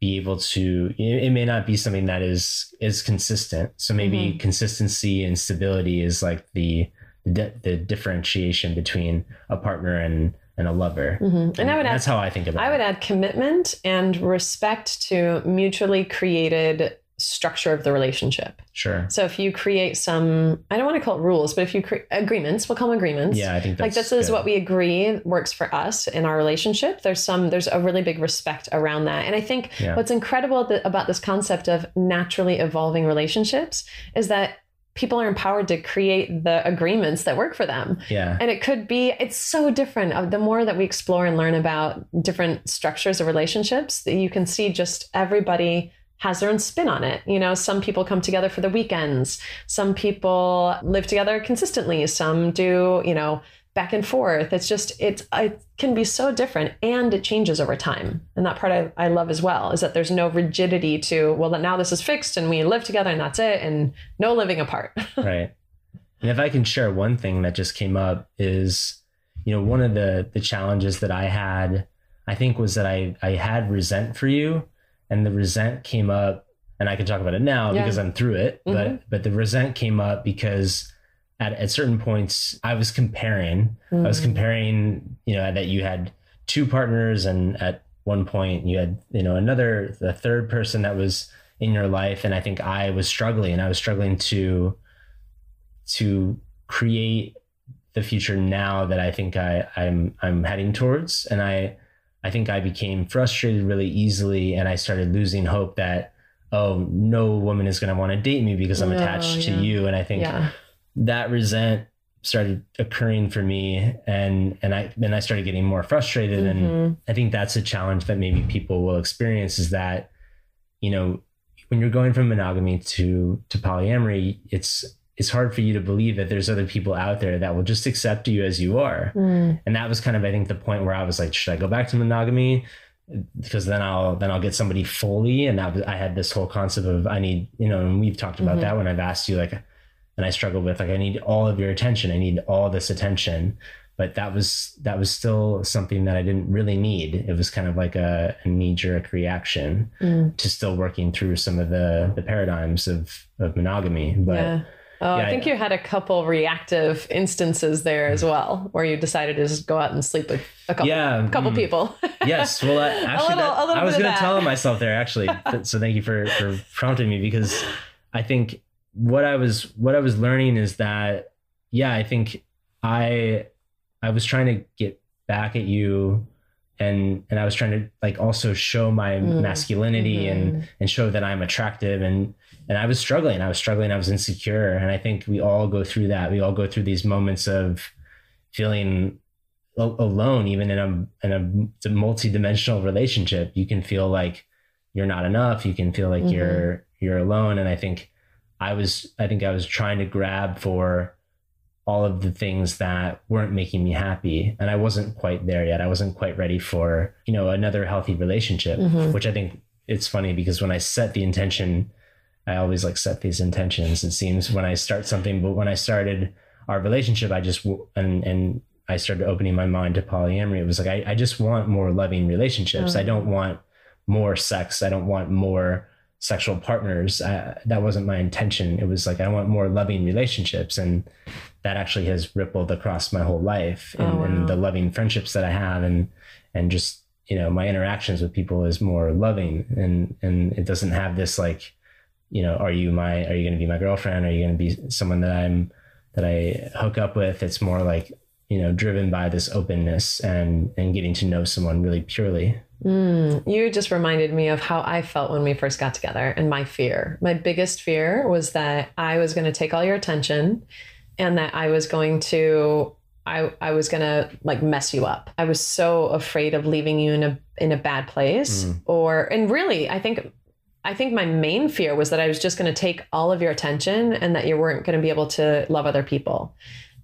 be able to it may not be something that is is consistent. So maybe Mhm. consistency and stability is like the the, the differentiation between a partner and and a lover. Mhm. And I would add that's how I think about it. I would add commitment and respect to mutually created structure of the relationship. Sure. So if you create some I don't want to call it rules, but if you create agreements, we'll call them agreements. Yeah, I think like this is good. what we agree works for us in our relationship there's some there's a really big respect around that and i think Yeah. what's incredible th- about this concept of naturally evolving relationships is that people are empowered to create the agreements that work for them. Yeah. and it could be it's so different. Uh, the more that we explore and learn about different structures of relationships that you can see just everybody has their own spin on it. You know some people come together for the weekends. Some people live together consistently. Some do you know back and forth it's just it's it can be so different and it changes over time and that part I, I love as well is that there's no rigidity to well now this is fixed and we live together and that's it and no living apart [LAUGHS] right and if i can share one thing that just came up is you know one of the the challenges that i had i think was that i i had resent for you and the resent came up and i can talk about it now Yeah. because i'm through it Mhm. but but the resent came up because at, at certain points i was comparing i was Mm. comparing you know that you had two partners and at one point you had you know another the third person that was in your life and i think i was struggling and i was struggling to to create the future now that i think i i'm i'm heading towards and i i think i became frustrated really easily and i started losing hope that oh, no woman is going to want to date me because I'm Oh, attached to you. And I think Yeah. That resent started occurring for me and and I then I started getting more frustrated and Mhm. I think that's a challenge that maybe people will experience is that you know when you're going from monogamy to to polyamory it's it's hard for you to believe that there's other people out there that will just accept you as you are Mm. and that was kind of I think the point where I was like should I go back to monogamy because then I'll then I'll get somebody fully and that was, I had this whole concept of I need you know and we've talked about Mhm. that when I've asked you like and I struggle with like I need all of your attention I need all this attention but that was that was still something that I didn't really need it was kind of like a, a knee jerk reaction Mm. to still working through some of the the paradigms of of monogamy but yeah. Oh, Yeah, I think yeah. you had a couple reactive instances there as well, where you decided to just go out and sleep with a couple, yeah couple mm. people. yes well I, [LAUGHS] actually little- that- a little i was going to tell myself there actually [LAUGHS] so thank you for for prompting me because i think what i was what i was learning is that yeah i think i i was trying to get back at you and and i was trying to like also show my Mm. masculinity and Mhm. and show that i'm attractive and and i was struggling. I was struggling. I was insecure. And i think we all go through that. We all go through these moments of feeling alone even in a in a multi-dimensional relationship. You can feel like you're not enough. You can feel like Mhm. you're you're alone. And i think i was i think i was trying to grab for all of the things that weren't making me happy and i wasn't quite there yet. I wasn't quite ready for you know another healthy relationship Mhm. which i think it's funny because when i set the intention i always like set these intentions. It seems when i start something but when i started our relationship i just and and i started opening my mind to polyamory. It was like i, I just want more loving relationships. I don't want more sex. I don't want more sexual partners I, that wasn't my intention. It was like i want more loving relationships and that actually has rippled across my whole life oh, and, Oh, wow. and the loving friendships that i have and and just you know my interactions with people is more loving and and it doesn't have this like you know are you my are you going to be my girlfriend? Are you going to be someone that i'm that i hook up with? It's more like you know driven by this openness and and getting to know someone really purely Mm, you just reminded me of how I felt when we first got together and my fear. My biggest fear was that I was going to take all your attention and that I was going to I I was going to like mess you up. I was so afraid of leaving you in a in a bad place Mm. or and really I think I think my main fear was that I was just going to take all of your attention and that you weren't going to be able to love other people.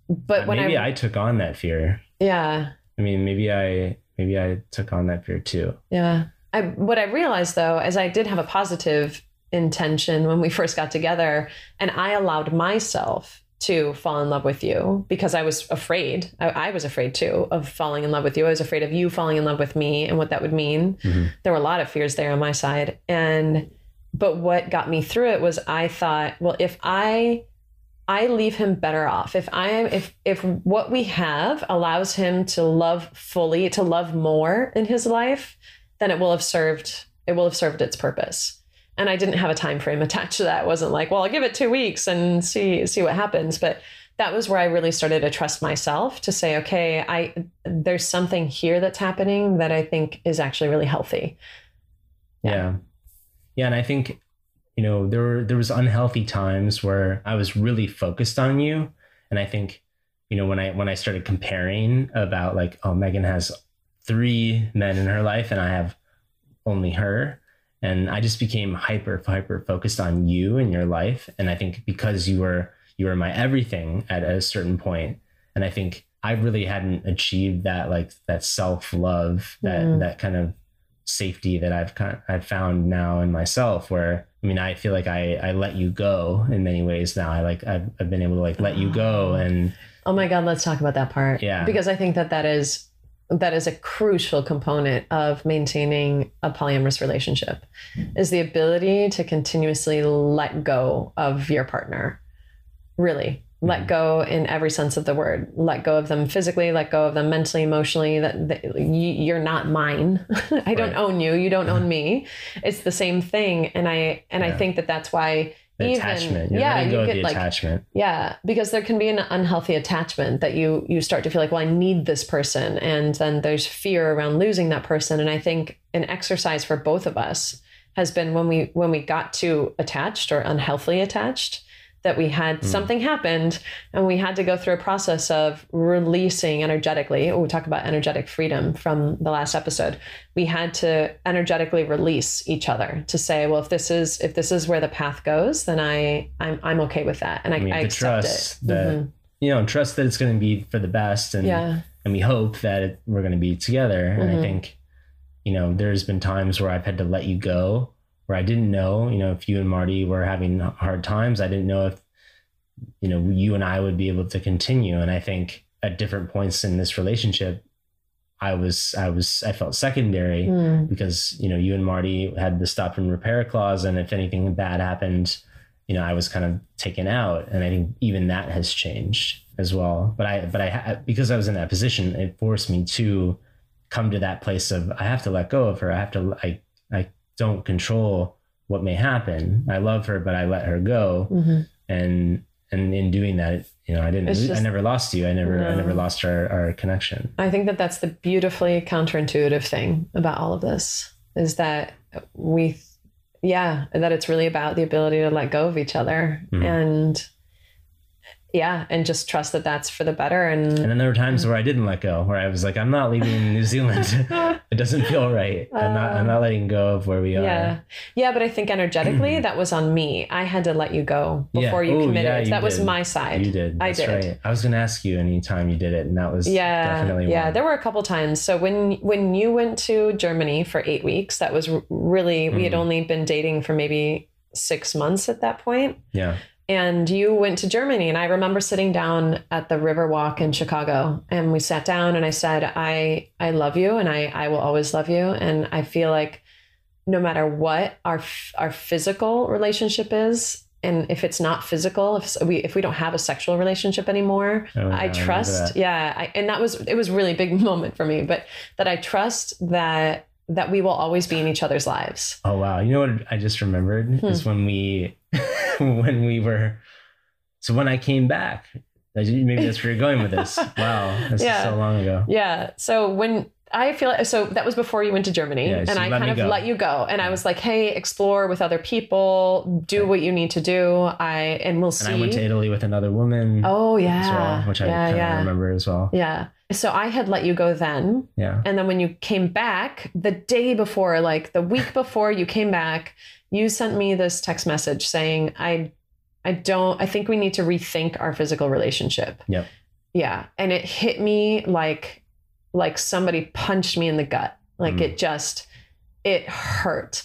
But when maybe I, I took on that fear yeah, i mean maybe i maybe i took on that fear too Yeah. I what I realized though is I did have a positive intention when we [LAUGHS] first got together and I allowed myself to fall in love with you because I was afraid. I, I was afraid too of falling in love with you. I was afraid of you falling in love with me and what that would mean. Mhm. There were a lot of fears there on my side. And but what got me through it was I thought, well, if I I leave him better off. If I am if if what we have allows him to love fully, to love more in his life, then it will have served it will have served its purpose. And I didn't have a time frame attached to that. It wasn't like, well, I'll give it 2 weeks and see see what happens, but that was where I really started to trust myself to say, okay, I there's something here that's happening that I think is actually really healthy. Yeah. yeah yeah and i think you know there were there was unhealthy times where i was really focused on you. And i think you know when i when i started comparing about like oh megan has three men in her life and i have only her. And i just became hyper hyper focused on you and your life. And i think because you were you were my everything at a certain point. And i think i really hadn't achieved that like that self love that Mm. that kind of safety that I've kind I've found now in myself where I mean I feel like I I let you go in many ways now I like I've, I've been able to like let you go ah. and Oh my God, let's talk about that part. Yeah. Because I think that that is that is a crucial component of maintaining a polyamorous relationship is the ability to continuously let go of your partner. Really, let go in every sense of the word. Let go of them physically, let go of them mentally, emotionally. That, that you, you're not mine. [LAUGHS] I don't own you. You don't own me. It's the same thing. And I and I think that that's why the even attachment You're yeah you get the like attachment yeah, because there can be an unhealthy attachment that you you start to feel like, well, I need this person, and then there's fear around losing that person. And I think an exercise for both of us has been when we when we got too attached or unhealthily attached that we had Mm. something happened and we had to go through a process of releasing energetically. Oh, we talk about energetic freedom from the last episode. We had to energetically release each other to say, well, if this is if this is where the path goes, then I I'm I'm okay with that and I, I mean, I accept trust it. that Mhm. you know, trust that it's going to be for the best, and Yeah. and we hope that it, we're going to be together. And I Mhm. think, you know, there's been times where I've had to let you go, where I didn't know, you know, if you and Marty were having hard times, I didn't know if, you know, you and I would be able to continue. And I think at different points in this relationship, I was, I was, I felt secondary Mm. because you know you and Marty had the stop and repair clause, and if anything bad happened, you know I was kind of taken out, and I think even that has changed as well. But I, but I, because I was in that position, it forced me to come to that place of I have to let go of her. I have to, I, I don't control what may happen. I love her, but I let her go, Mhm. and and in doing that, you know, I didn't, lose, I never lost you. I never, I never lost our our connection. I think that that's the beautifully counterintuitive thing about all of this is that we, yeah, that it's really about the ability to let go of each other Mhm. and, yeah, and just trust that that's for the better. And, And then there were times where I didn't let go, where I was like, I'm not leaving New Zealand. [LAUGHS] [LAUGHS] it doesn't feel right. I'm not. I'm not letting go of where we are. yeah, yeah, but I think energetically [CLEARS THROAT] that was on me. I had to let you go Yeah. before you Ooh, committed. yeah, you that was my side. You did. I did. right. I was going to ask you anytime you did it, and that was yeah definitely yeah one. there were a couple times so when when you went to germany for eight weeks that was really we had Mhm. only been dating for maybe six months at that point yeah. And you went to germany and i remember sitting down at the riverwalk in chicago and we sat down and i said i i love you and i i will always love you and i feel like no matter what our our physical relationship is and if it's not physical if we if we don't have a sexual relationship anymore Oh, yeah, I trust, that. yeah, I, and that was it was really big [LAUGHS] moment for me, but that I trust that that we will always be in each other's lives. Oh wow! You know what I just remembered Hmm. is when we [LAUGHS] when we were. So when I came back, maybe that's where you're going with this. [LAUGHS] Wow, that's Yeah. so long ago. Yeah. So when I feel like, so that was before you went to Germany, Yeah, so and I kind of go. let you go, and I was like, "Hey, explore with other people, do what you need to do." I and we'll see. And I went to Italy with another woman oh yeah, well, which I yeah, kind yeah, of remember as well. yeah. So I had let you go then, Yeah. And then when you came back, the day before, like the week [LAUGHS] before you came back, you sent me this text message saying, I I don't I think we need to rethink our physical relationship. Yep. Yeah. And it hit me like like somebody punched me in the gut. Like Mm. it just it hurt.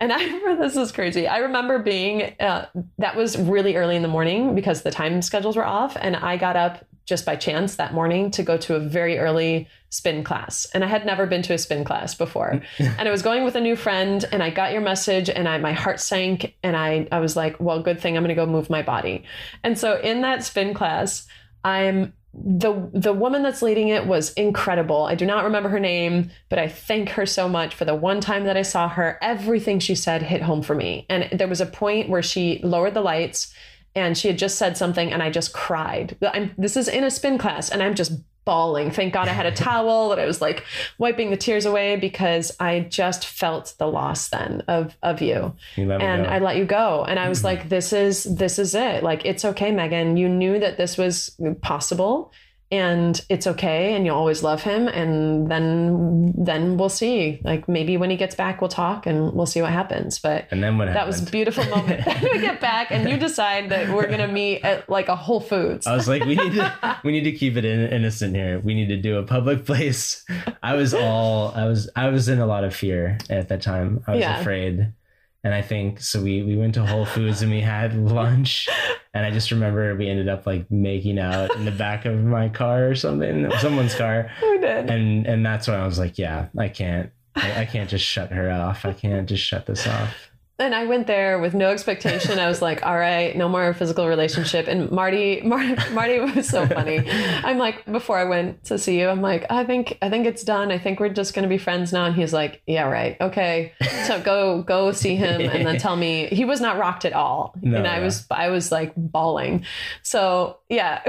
And [LAUGHS] I remember this is crazy. I remember being uh, that was really early in the morning because the time schedules were off, and I got up just by chance that morning to go to a very early spin class. And I had never been to a spin class before. [LAUGHS] and I was going with a new friend, and I got your message, and I my heart sank, and I I was like, well, good thing I'm going to go move my body. And so in that spin class, I'm the the woman that's leading it was incredible. I do not remember her name, but I thank her so much for the one time that I saw her. Everything she said hit home for me. And there was a point where she lowered the lights and she had just said something and I just cried. I'm, this is in a spin class and I'm just bawling. Thank God I had a [LAUGHS] towel that I was like wiping the tears away because I just felt the loss then of of you You and. I let you go. And I was like, this is this is it. Like it's okay, Megan. You knew that this was possible and it's okay and you'll always love him and then then we'll see. Like maybe when he gets back we'll talk and we'll see what happens. But and then what that was a beautiful moment. Then [LAUGHS] we get back and you decide that we're gonna meet at like a Whole Foods. I was like, we need to we need to keep it in, innocent here. We need to do a public place. I was all I was I was in a lot of fear at that time. I was Yeah. afraid. And I think so we we went to Whole Foods and we had lunch. And I just remember we ended up like making out in the back of my car or something, someone's car. [LAUGHS] we did. And and that's when I was like, yeah, I can't I, I can't just shut her off. I can't just shut this off. And I went there with no expectation. I was like, all right, no more physical relationship. And Marty, Marty, Marty was so funny. I'm like, before I went to see you, I'm like, I think, I think it's done. I think we're just going to be friends now. And he's like, yeah, right. Okay. So go, go see him and then tell me he was not rocked at all. No, and I yeah. was, I was like bawling. So yeah,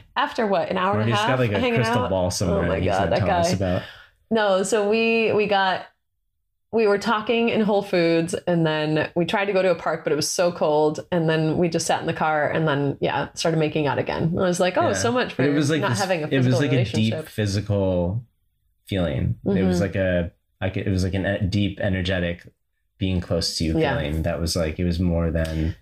[LAUGHS] after what, an hour and Marty's a half got like a hanging crystal out? ball somewhere Oh my God, that guy. about. No, so we we got we were talking in Whole Foods and then we tried to go to a park, but it was so cold. And then we just sat in the car and then, yeah, started making out again. I was like, oh, Yeah. so much for But it was like not this- having a it was like a deep physical feeling. It was Mhm. like a like it was like e- deep energetic being close to you Yeah. feeling that was like it was more than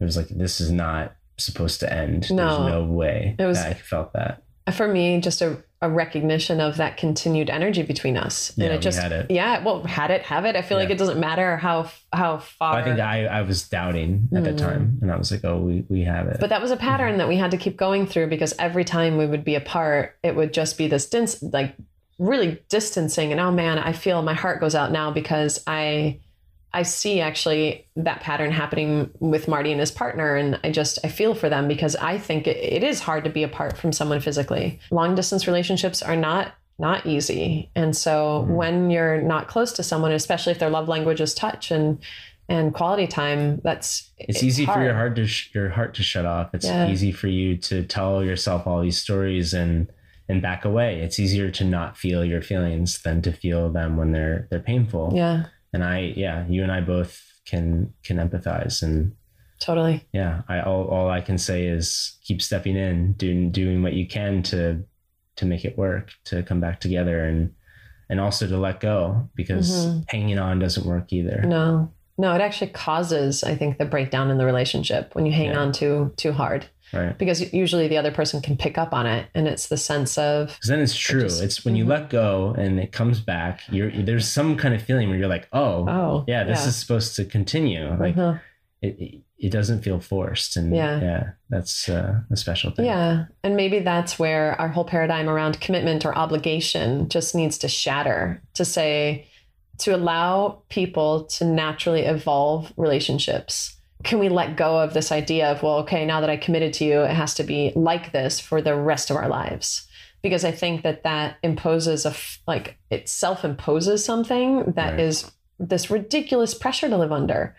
it was like this is not supposed to end. No. There's no way It was- that I felt that. for me, just a, a recognition of that continued energy between us. Yeah, and we it just, had it. yeah, well, had it, have it. I feel like it doesn't matter how, how far. I think I, I was doubting at the Mm. time and I was like, oh, we, we have it. But that was a pattern that we had to keep going through because every time we would be apart, it would just be this dins- like really distancing. And oh man, I feel my heart goes out now because I I see actually that pattern happening with Marty and his partner, and I just I feel for them because I think it, it is hard to be apart from someone physically. Long distance relationships are not not easy, and so Mhm. when you're not close to someone, especially if their love language is touch and and quality time, that's it's easy for your heart to sh- your heart to shut off. It's Yeah. easy for you to tell yourself all these stories and and back away. It's easier to not feel your feelings than to feel them when they're they're painful. Yeah, And I yeah, you and I both can can empathize and totally. yeah, I all, all I can say is keep stepping in, doing doing what you can to to make it work, to come back together and and also to let go because Mhm. hanging on doesn't work either. No, no, it actually causes, I think, the breakdown in the relationship when you hang Yeah. on too too hard Right. because usually the other person can pick up on it, and it's the sense of then it's true. just- it's when you Mhm. let go and it comes back. You're there's some kind of feeling where you're like, oh, oh yeah, this is supposed to continue. Like uh-huh. it, it, it doesn't feel forced, and Yeah. yeah, that's uh, a special thing. yeah, and maybe that's where our whole paradigm around commitment or obligation just needs to shatter to say to allow people to naturally evolve relationships. Can we let go of this idea of, well, okay, now that I committed to you, it has to be like this for the rest of our lives? Because I think that that imposes a, f- like, it self imposes something that Right. is this ridiculous pressure to live under.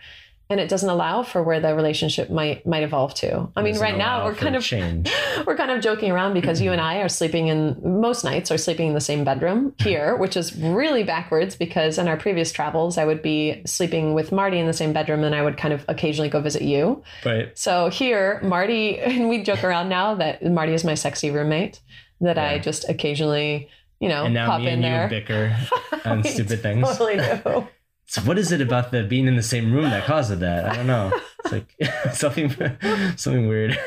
And it doesn't allow for where the relationship might might evolve to. I mean, right now we're kind of change. [LAUGHS] we're kind of joking around because you and I are sleeping in most nights are sleeping in the same bedroom here, [LAUGHS] which is really backwards because in our previous travels I would be sleeping with Marty in the same bedroom and I would kind of occasionally go visit you. Right. So here Marty [LAUGHS] and we joke around now that Marty is my sexy roommate that I just occasionally, you know, and now pop me in and there. you bicker on stupid things. Totally do. So what is it about the being in the same room that causes that? I don't know. It's like [LAUGHS] something something weird.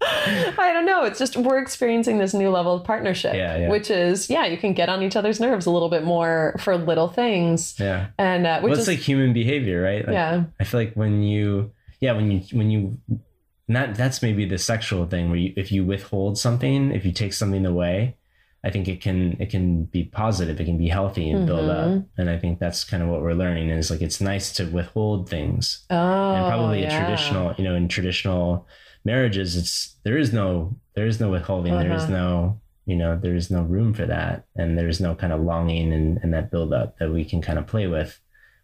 I don't know. It's just we're experiencing this new level of partnership, Yeah, yeah. which is yeah, you can get on each other's nerves a little bit more for little things, Yeah. and uh, which Well, is it's like human behavior, right? Like, yeah, I feel like when you, yeah, when you, when you, and that that's maybe the sexual thing where you, if you withhold something, if you take something away, I think it can it can be positive, it can be healthy and build up, Mhm. and I think that's kind of what we're learning is like it's nice to withhold things, oh, and probably yeah. a traditional, you know, in traditional marriages, it's there is no there is no withholding, there is Uh-huh. no you know there is no room for that, and there is no kind of longing and, and that build up that we can kind of play with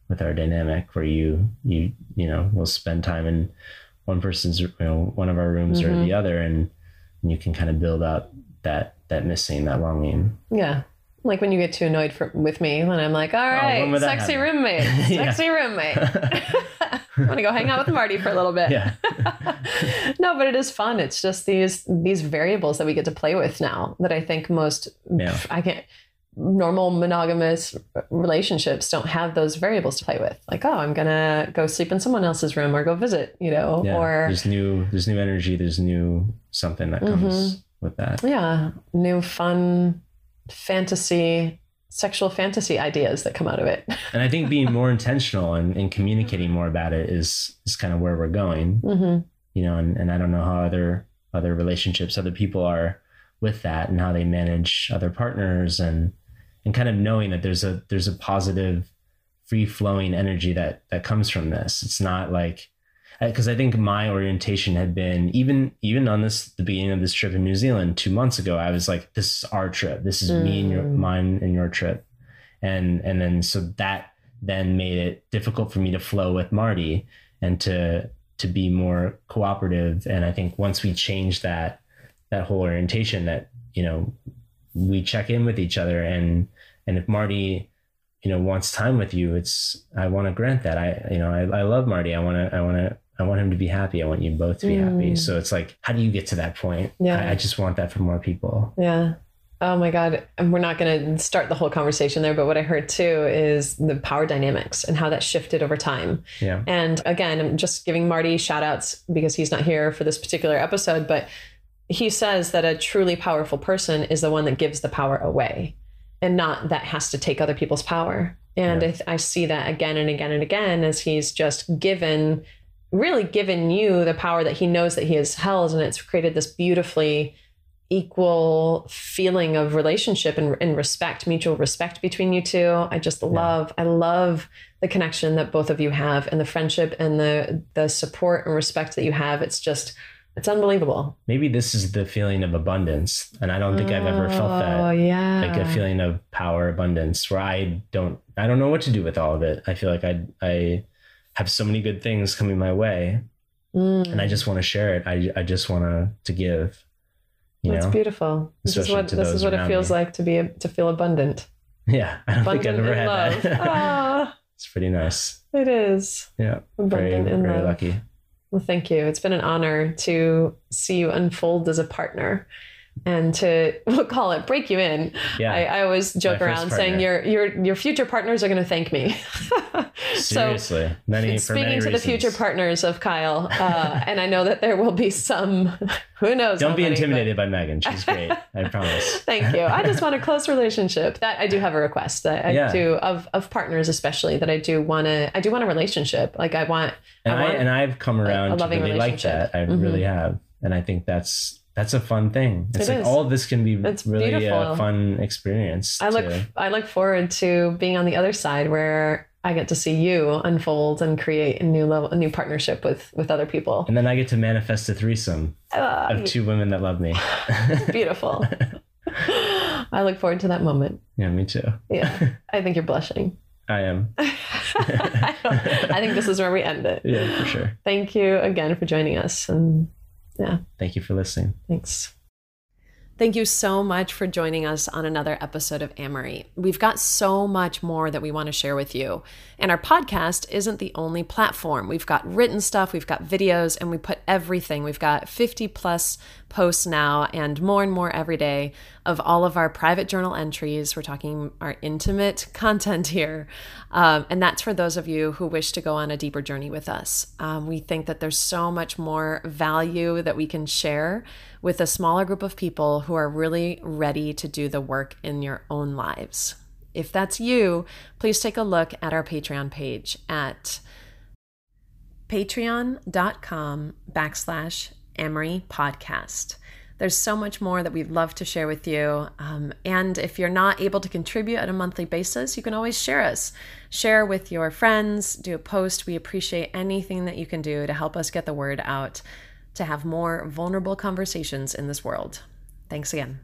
with our dynamic where you you you know will spend time in one person's you know one of our rooms or Mhm. the other and, and you can kind of build up that that missing that longing yeah. Like when you get too annoyed for, with me, when I'm like, all right, when right, that sexy happen?" roommate, [LAUGHS] sexy roommate. [LAUGHS] [LAUGHS] I'm gonna go hang out with Marty for a little bit. yeah no, but it is fun. It's just these these variables that we get to play with now that I think most Yeah. I can't normal monogamous relationships don't have those variables to play with. Like, oh, I'm gonna go sleep in someone else's room or go visit, you know, yeah or there's new there's new energy there's new something that comes Mm-hmm. With that. Yeah, new fun fantasy, sexual fantasy ideas that come out of it. [LAUGHS] and i think being more intentional and, and communicating more about it is is kind of where we're going. Hmm you know and, and i don't know how other other relationships other people are with that and how they manage other partners and and kind of knowing that there's a there's a positive free flowing energy that that comes from this. It's not like because i think my orientation had been even even on this the beginning of this trip in new zealand two months ago i was like this is our trip. This is me and your Mm. mine and your trip. And and then so that then made it difficult for me to flow with marty and to to be more cooperative. And i think once we change that that whole orientation that you know we check in with each other and and if marty you know wants time with you it's i want to grant that. I you know i, I love marty. I want to i want to i want him to be happy i want you both to be happy Mm. so it's like how do you get to that point Yeah. I, I just want that for more people Yeah. Oh my God. And we're not going to start the whole conversation there, but what I heard too is the power dynamics and how that shifted over time. yeah And again, I'm just giving Marty shout outs because he's not here for this particular episode, but he says that a truly powerful person is the one that gives the power away and not that has to take other people's power. And Yeah. I, th- I see that again and again and again as he's just given, really given you the power that he knows that he has held. And it's created this beautifully equal feeling of relationship and, and respect, mutual respect between you two. I just love, I love the connection that both of you have and the friendship and the the support and respect that you have. It's just it's unbelievable. maybe this is the feeling of abundance and i don't think i've ever felt that Oh yeah. like a feeling of power abundance where i don't i don't know what to do with all of it i feel like i i have so many good things coming my way Mm, and i just want to share it i i just want to to give you that's know beautiful. This is what this is what it feels me. like to be to feel abundant. yeah [LAUGHS] i don't think i've Abundant ever had love. that [LAUGHS] ah, it's pretty nice it is. yeah very Abundant in very love. lucky Well, thank you. It's been an honor to see you unfold as a partner and to [LAUGHS] we'll call it break you in. yeah I, I always joke My around saying your your your future partners are going to thank me. [LAUGHS] so seriously many for speaking many to the future partners of Kyle, uh, [LAUGHS] and I know that there will be some. Who knows? don't be many, but- intimidated by megan she's great i promise Thank you. I just want a close relationship. That I do have a request. I, I Yeah. do of of partners, especially that I do want to. I do want a relationship. Like I want. and I I, want and I've come a around to really like that. I Mhm. really have, and I think that's that's a fun thing. It's It like is. all of this can be It's really beautiful. a fun experience. I look. to- I look forward to being on the other side where I get to see you unfold and create a new level, a new partnership with with other people. and then I get to manifest a threesome Ah, of two women that love me. [LAUGHS] beautiful. [LAUGHS] I look forward to that moment. yeah, me too. Yeah, [LAUGHS] I think you're blushing. I am. I, I think this is where we end it. Yeah, for sure. Thank you again for joining us, and Thank you for listening. thanks. Thank you so much for joining us on another episode of Amory. We've got so much more that we want to share with you. And our podcast isn't the only platform. We've got written stuff, we've got videos, and we put everything. We've got 50 plus posts now and more and more every day of all of our private journal entries. We're talking our intimate [LAUGHS] content here. Um, and that's for those of you who wish to go on a deeper journey with us. Um, we think that there's so much more value that we can share with a smaller group of people who are really ready to do the work in your own lives. If that's you, please take a look at our Patreon page at patreon.com backslash Amory podcast. There's so much more that we'd love to share with you. Um, and if you're not able to contribute at a monthly basis, you can always share us. Share with your friends, do a post. We appreciate anything that you can do to help us get the word out to have more vulnerable conversations in this world. Thanks again.